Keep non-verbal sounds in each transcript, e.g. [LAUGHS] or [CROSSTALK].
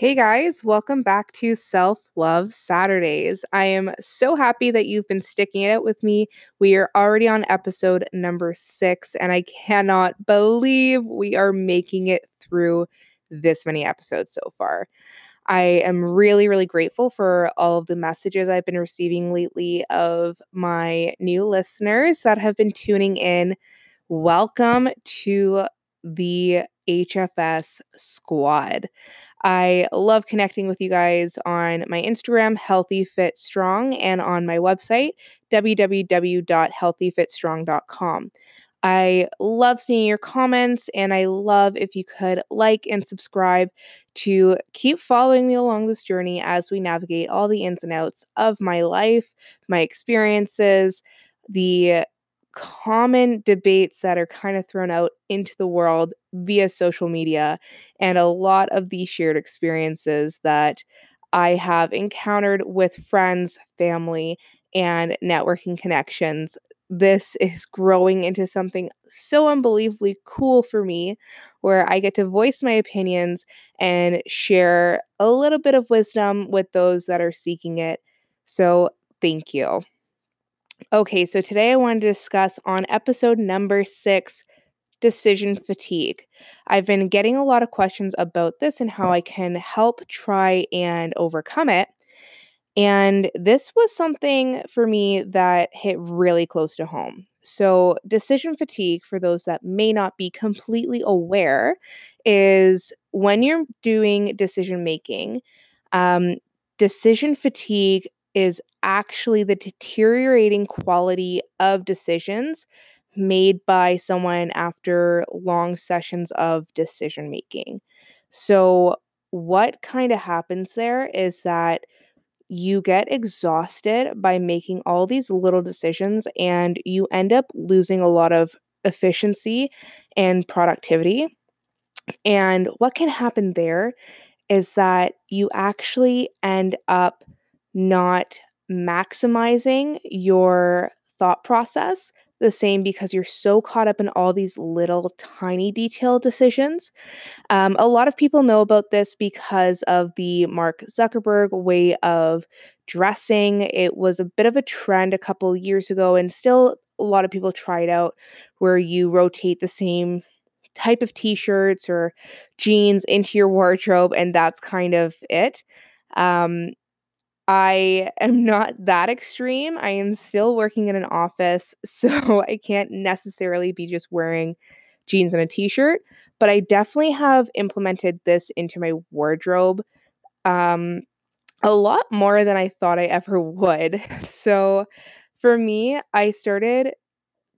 Hey guys, welcome back to Self Love Saturdays. I am so happy that you've been sticking it out with me. We are already on episode number six, and I cannot believe we are making it through this many episodes so far. I am really, really grateful for all of the messages I've been receiving lately of my new listeners that have been tuning in. Welcome to the HFS squad. I love connecting with you guys on my Instagram, Healthy Fit Strong, and on my website, www.healthyfitstrong.com. I love seeing your comments, and I love if you could like and subscribe to keep following me along this journey as we navigate all the ins and outs of my life, my experiences, the common debates that are kind of thrown out into the world via social media, and a lot of the shared experiences that I have encountered with friends, family, and networking connections. This is growing into something so unbelievably cool for me, where I get to voice my opinions and share a little bit of wisdom with those that are seeking it. So, thank you. Okay, so today I want to discuss on episode number six decision fatigue. I've been getting a lot of questions about this and how I can help try and overcome it. And this was something for me that hit really close to home. So, decision fatigue, for those that may not be completely aware, is when you're doing decision making, um, decision fatigue is actually the deteriorating quality of decisions made by someone after long sessions of decision making. So, what kind of happens there is that you get exhausted by making all these little decisions and you end up losing a lot of efficiency and productivity. And what can happen there is that you actually end up not maximizing your thought process the same because you're so caught up in all these little tiny detail decisions. Um, a lot of people know about this because of the Mark Zuckerberg way of dressing. It was a bit of a trend a couple years ago, and still a lot of people try it out where you rotate the same type of t shirts or jeans into your wardrobe, and that's kind of it. Um, I am not that extreme. I am still working in an office, [LAUGHS] so I can't necessarily be just wearing jeans and a t-shirt, but I definitely have implemented this into my wardrobe um a lot more than I thought I ever would. [LAUGHS] So for me, I started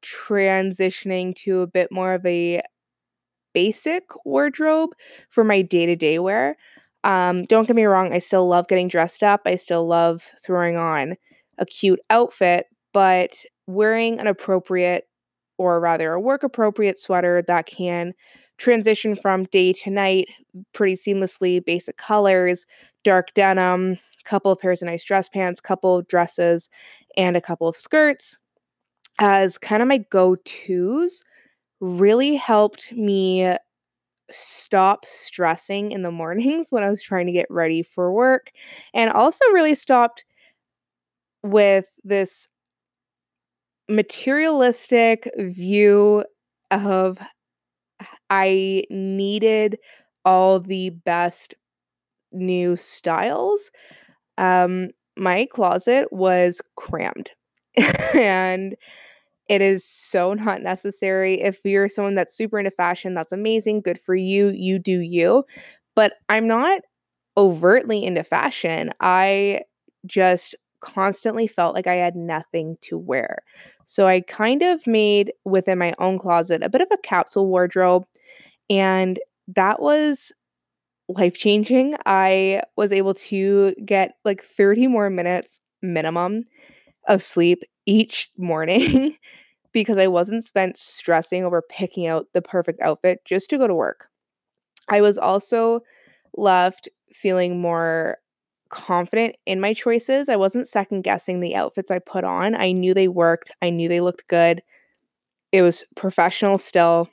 transitioning to a bit more of a basic wardrobe for my day-to-day wear. Um, don't get me wrong, I still love getting dressed up. I still love throwing on a cute outfit, but wearing an appropriate or rather a work appropriate sweater that can transition from day to night pretty seamlessly, basic colors, dark denim, couple of pairs of nice dress pants, couple of dresses, and a couple of skirts as kind of my go-tos really helped me stop stressing in the mornings [LAUGHS] when I was trying to get ready for work and also really stopped with this materialistic view of I needed all the best new styles. Um, my closet was crammed. [LAUGHS] and it is so not necessary. If you're someone that's super into fashion, that's amazing. Good for you. You do you. But I'm not overtly into fashion. I just constantly felt like I had nothing to wear. So I kind of made within my own closet a bit of a capsule wardrobe. And that was life changing. I was able to get like 30 more minutes minimum of sleep each morning [LAUGHS] because I wasn't spent stressing over picking out the perfect outfit just to go to work. I was also left feeling more confident in my choices. I wasn't second guessing the outfits I put on. I knew they worked, I knew they looked good. It was professional still,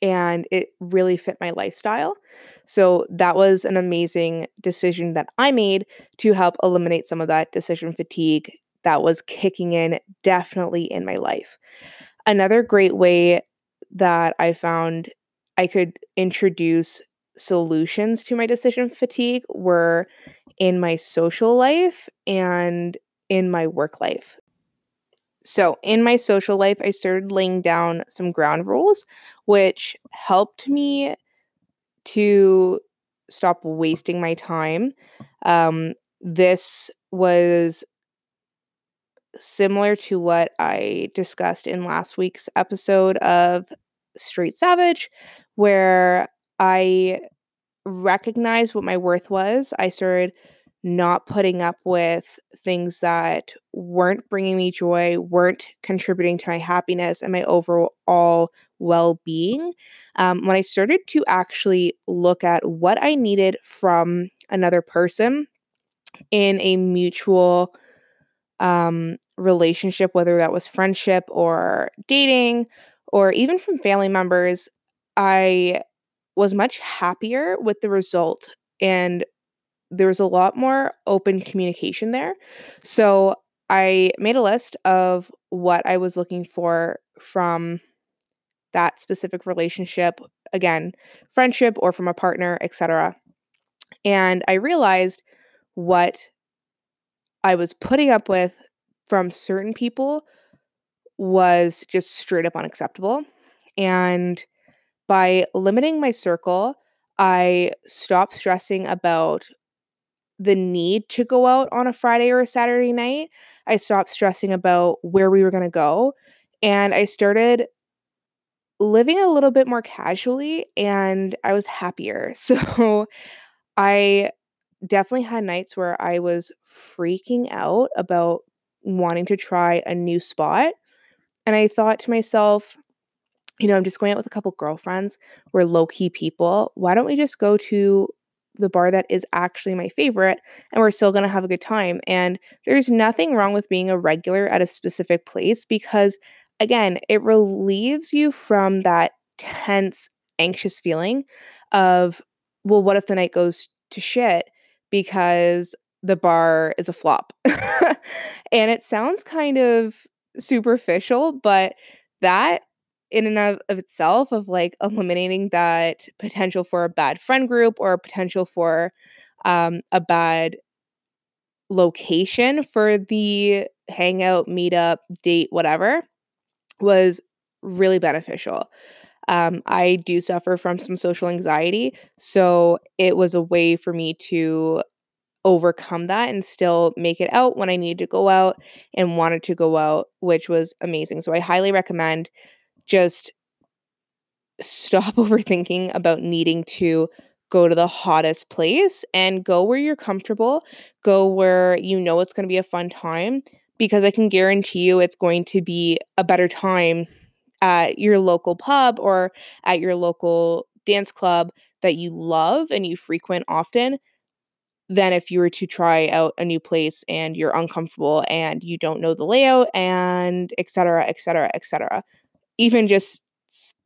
and it really fit my lifestyle. So that was an amazing decision that I made to help eliminate some of that decision fatigue that was kicking in definitely in my life. Another great way that I found I could introduce solutions to my decision fatigue were in my social life and in my work life. So, in my social life, I started laying down some ground rules, which helped me to stop wasting my time. Um, this was similar to what I discussed in last week's episode of Straight Savage, where I recognized what my worth was. I started not putting up with things that weren't bringing me joy, weren't contributing to my happiness and my overall well being. Um, when I started to actually look at what I needed from another person in a mutual um, relationship, whether that was friendship or dating or even from family members, I was much happier with the result and there was a lot more open communication there. So I made a list of what I was looking for from that specific relationship, again, friendship or from a partner, etc. And I realized what I was putting up with from certain people was just straight up unacceptable. And by limiting my circle, I stopped stressing about the need to go out on a Friday or a Saturday night. I stopped stressing about where we were going to go. And I started living a little bit more casually and I was happier. [LAUGHS] So I definitely had nights where I was freaking out about wanting to try a new spot. And I thought to myself, you know, I'm just going out with a couple girlfriends. We're low key people. Why don't we just go to the bar that is actually my favorite and we're still going to have a good time? And there's nothing wrong with being a regular at a specific place because, again, it relieves you from that tense, anxious feeling of, well, what if the night goes to shit because the bar is a flop? [LAUGHS] and it sounds kind of superficial, but that in and of, of itself of like eliminating that potential for a bad friend group or a potential for um, a bad location for the hangout, meetup, date, whatever was really beneficial. Um, I do suffer from some social anxiety, so it was a way for me to overcome that and still make it out when I needed to go out and wanted to go out, which was amazing. So I highly recommend just stop [LAUGHS] overthinking about needing to go to the hottest place and go where you're comfortable, go where you know it's going to be a fun time because I can guarantee you it's going to be a better time at your local pub or at your local dance club that you love and you frequent often than if you were to try out a new place and you're uncomfortable and you don't know the layout and etc etc etc even just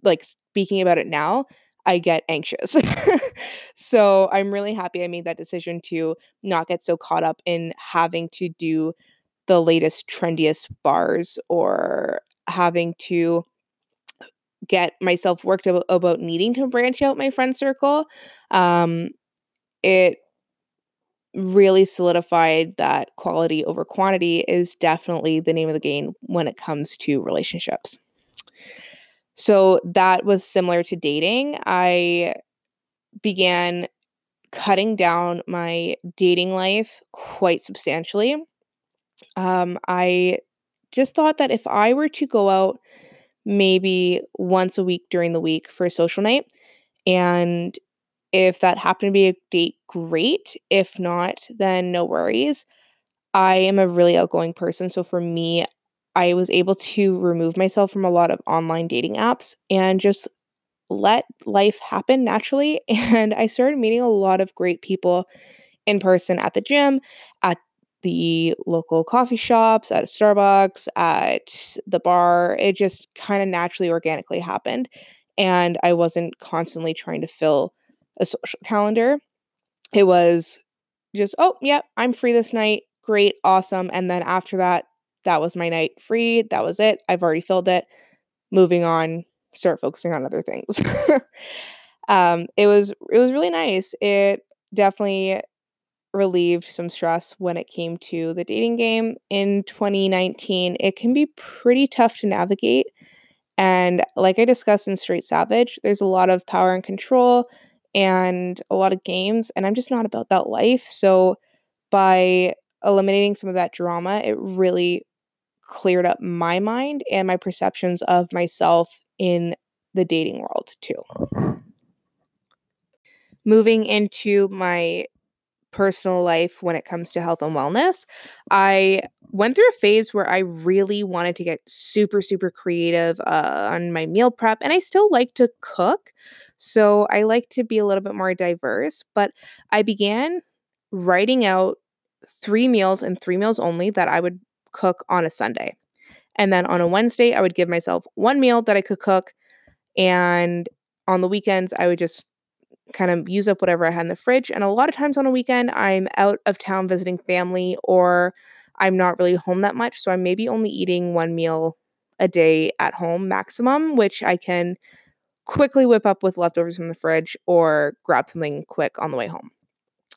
like speaking about it now, I get anxious. [LAUGHS] so I'm really happy I made that decision to not get so caught up in having to do the latest, trendiest bars or having to get myself worked about, about needing to branch out my friend circle. Um, it really solidified that quality over quantity is definitely the name of the game when it comes to relationships. So that was similar to dating. I began cutting down my dating life quite substantially. Um, I just thought that if I were to go out maybe once a week during the week for a social night, and if that happened to be a date, great. If not, then no worries. I am a really outgoing person. So for me, I was able to remove myself from a lot of online dating apps and just let life happen naturally. [LAUGHS] And I started meeting a lot of great people in person at the gym, at the local coffee shops, at Starbucks, at the bar. It just kind of naturally, organically happened. And I wasn't constantly trying to fill a social calendar. It was just, oh, yeah, I'm free this night. Great, awesome. And then after that, that was my night free. That was it. I've already filled it. Moving on, start focusing on other things. [LAUGHS] um, it was it was really nice. It definitely relieved some stress when it came to the dating game in 2019. It can be pretty tough to navigate. And like I discussed in Straight Savage, there's a lot of power and control and a lot of games, and I'm just not about that life. So by eliminating some of that drama, it really cleared up my mind and my perceptions of myself in the dating world too. Uh-huh. Moving into my personal life when it comes to health and wellness, I went through a phase where I really wanted to get super, super creative uh, on my meal prep, and I still like to cook. So I like to be a little bit more diverse, but I began writing out three meals and three meals only that I would cook on a Sunday. And then on a Wednesday, I would give myself one meal that I could cook. And on the weekends, I would just kind of use up whatever I had in the fridge. And a lot of times on a weekend, I'm out of town visiting family or I'm not really home that much. So I'm maybe only eating one meal a day at home maximum, which I can quickly whip up with leftovers from the fridge or grab something quick on the way home.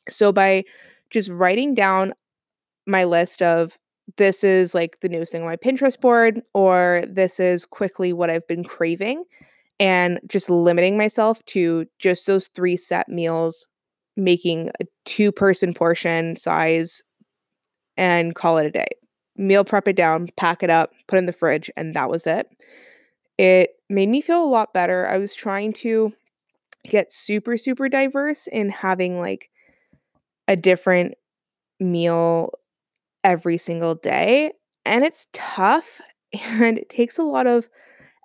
So by just writing down my list of this is like the newest thing on my Pinterest board, or this is quickly what I've been craving, and just limiting myself to just those three set meals, making a two person portion size, and call it a day. Meal prep it down, pack it up, put it in the fridge, and that was it. It made me feel a lot better. I was trying to get super, super diverse in having like a different meal every single day. And it's tough [LAUGHS] and it takes a lot of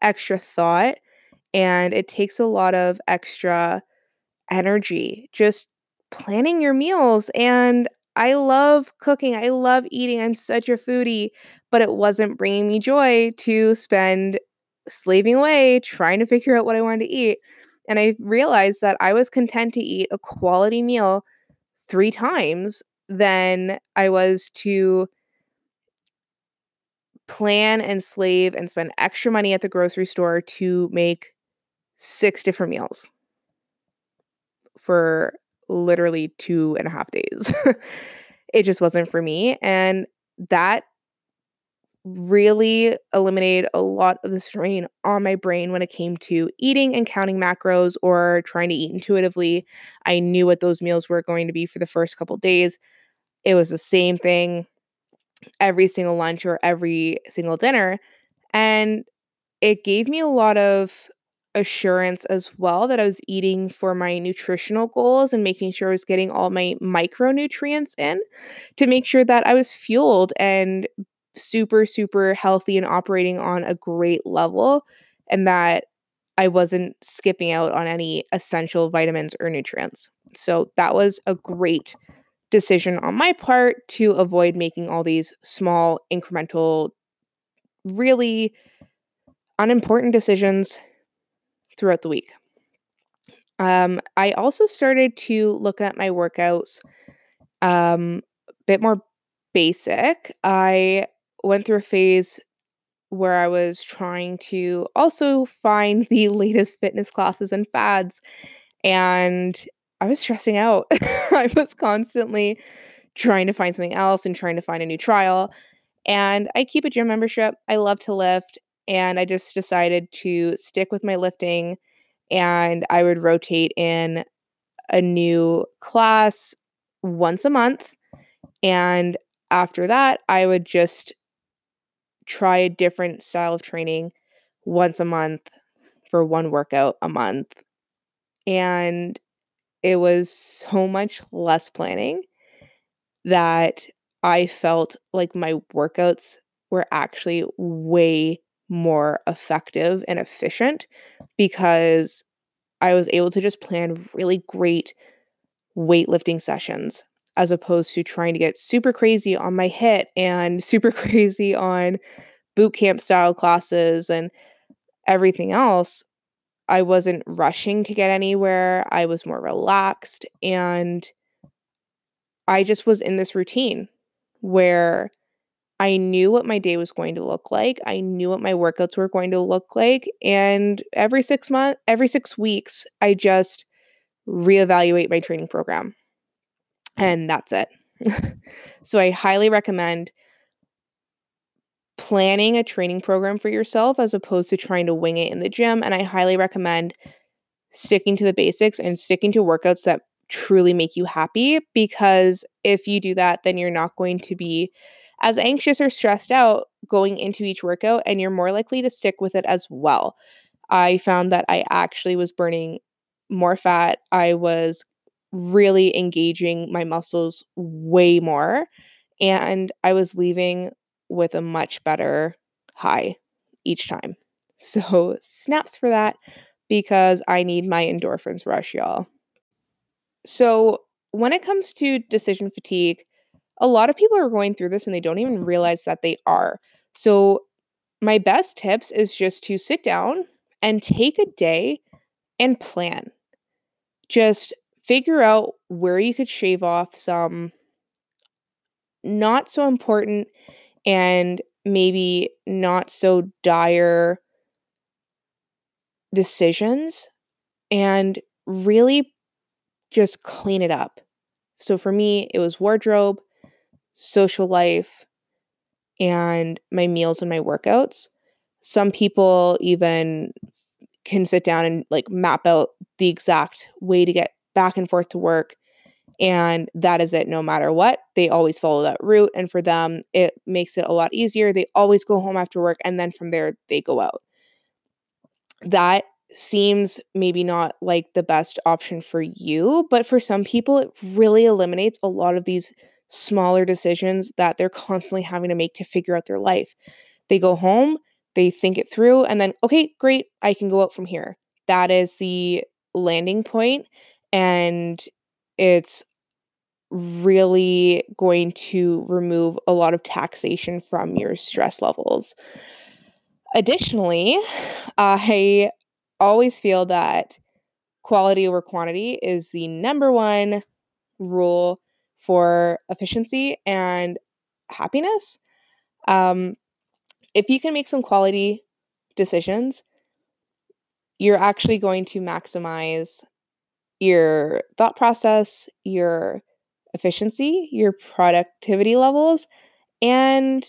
extra thought and it takes a lot of extra energy just planning your meals. And I love cooking, I love eating. I'm such a foodie, but it wasn't bringing me joy to spend slaving away trying to figure out what I wanted to eat. And I realized that I was content to eat a quality meal three times than I was to plan and slave and spend extra money at the grocery store to make six different meals for literally two and a half days. [LAUGHS] it just wasn't for me. And that really eliminated a lot of the strain on my brain when it came to eating and counting macros or trying to eat intuitively. I knew what those meals were going to be for the first couple days. It was the same thing every single lunch or every single dinner. And it gave me a lot of assurance as well that I was eating for my nutritional goals and making sure I was getting all my micronutrients in to make sure that I was fueled and super, super healthy and operating on a great level and that I wasn't skipping out on any essential vitamins or nutrients. So that was a great decision on my part to avoid making all these small, incremental, really unimportant decisions throughout the week. Um, I also started to look at my workouts um, a bit more basic. I went through a phase where I was trying to also find [LAUGHS] the latest fitness classes and fads. And I was stressing out. [LAUGHS] I was constantly trying to find something else and trying to find a new trial. And I keep a gym membership. I love to lift. And I just decided to stick with my lifting and I would rotate in a new class once a month. And after that, I would just try a different style of training once a month for one workout a month. And it was so much less planning that I felt like my workouts were actually way more effective and efficient because I was able to just plan really great weightlifting sessions as opposed to trying to get super crazy on my HIIT and [LAUGHS] super crazy on boot camp style classes and everything else. I wasn't rushing to get anywhere. I was more relaxed and I just was in this routine where I knew what my day was going to look like. I knew what my workouts were going to look like. And every six months, every six weeks, I just reevaluate my training program. Mm. And that's it. [LAUGHS] so I highly recommend planning a training program for yourself as opposed to trying to wing it in the gym. And I highly recommend sticking to the basics and sticking to workouts that truly make you happy because if you do that, then you're not going to be as anxious or stressed out going into each workout, and you're more likely to stick with it as well. I found that I actually was burning more fat. I was really engaging my muscles way more, and I was leaving with a much better high each time. [LAUGHS] So, snaps for that because I need my endorphins rush, y'all. So, when it comes to decision fatigue, a lot of people are going through this and they don't even realize that they are. So, my best tips is just to sit down and take a day and plan. Just figure out where you could shave off some not so important and maybe not so dire decisions and really just clean it up. So for me, it was wardrobe, social life, and my meals and my workouts. Some people even can sit down and like map out the exact way to get back and forth to work. And that is it no matter what. They always follow that route. And for them, it makes it a lot easier. They always go home after work. And then from there, they go out. That seems maybe not like the best option for you. But for some people, it really eliminates a lot of these smaller decisions that they're constantly having to make to figure out their life. They go home, they think it through, and then, okay, great, I can go out from here. That is the landing point, and it's really going to remove a lot of taxation from your stress levels. Additionally, [SIGHS] I always feel that quality over quantity is the number one rule for efficiency and happiness. Um, if you can make some quality decisions, you're actually going to maximize your thought process, your efficiency, your productivity levels, and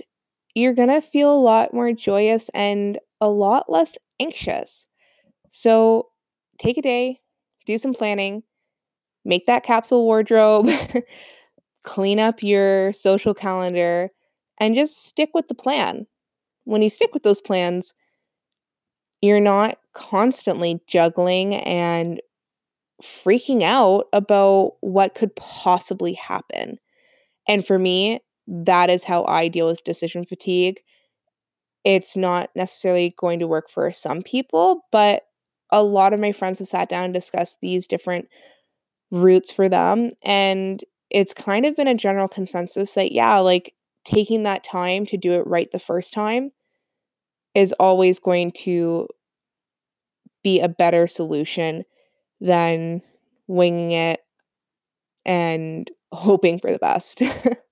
you're going to feel a lot more joyous and a lot less anxious. So take a day, do some planning, make that capsule wardrobe, [LAUGHS] clean up your social calendar, and just stick with the plan. When you stick with those plans, you're not constantly juggling and freaking out about what could possibly happen. And for me, that is how I deal with decision fatigue. It's not necessarily going to work for some people, but a lot of my friends have sat down and discussed these different routes for them. And it's kind of been a general consensus that, yeah, like taking that time to do it right the first time is always going to be a better solution than winging it and [LAUGHS] hoping for the best. [LAUGHS]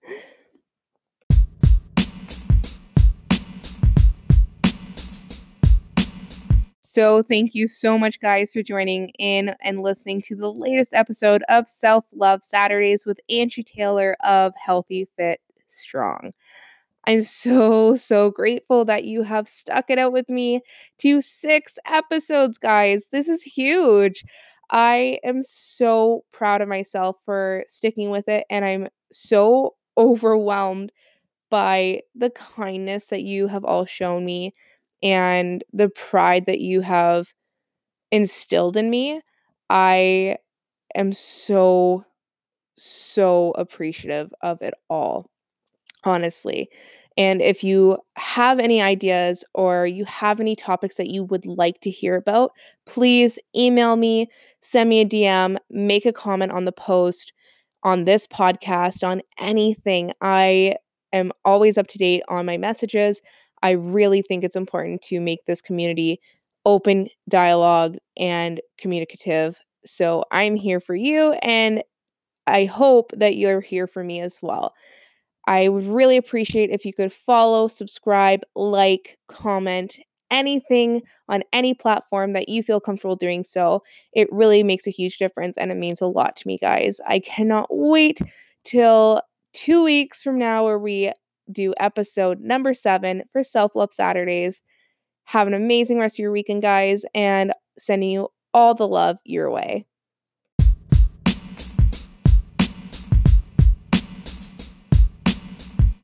So, thank you so much, guys, for joining in and listening to the latest episode of Self Love Saturdays with Angie Taylor of Healthy Fit Strong. I'm so, so grateful that you have stuck it out with me to six episodes, guys. This is huge. I am so proud of myself for sticking with it, and I'm so overwhelmed by the kindness that you have all shown me and the pride that you have instilled in me. I am so, so appreciative of it all, honestly. And if you have any ideas or you have any topics that you would like to hear about, please email me, send me a DM, make a comment on the post on this podcast, on anything. I am always up to date on my messages. I really think it's important to make this community open dialogue and communicative. So I'm here for you, and I hope that you're here for me as well. I would really appreciate if you could follow, subscribe, like, comment, anything on any platform that you feel comfortable doing so. It really makes a huge difference and it means a lot to me, guys. I cannot wait till two weeks from now where we do episode number seven for Self Love Saturdays. Have an amazing rest of your weekend, guys, and sending you all the love your way.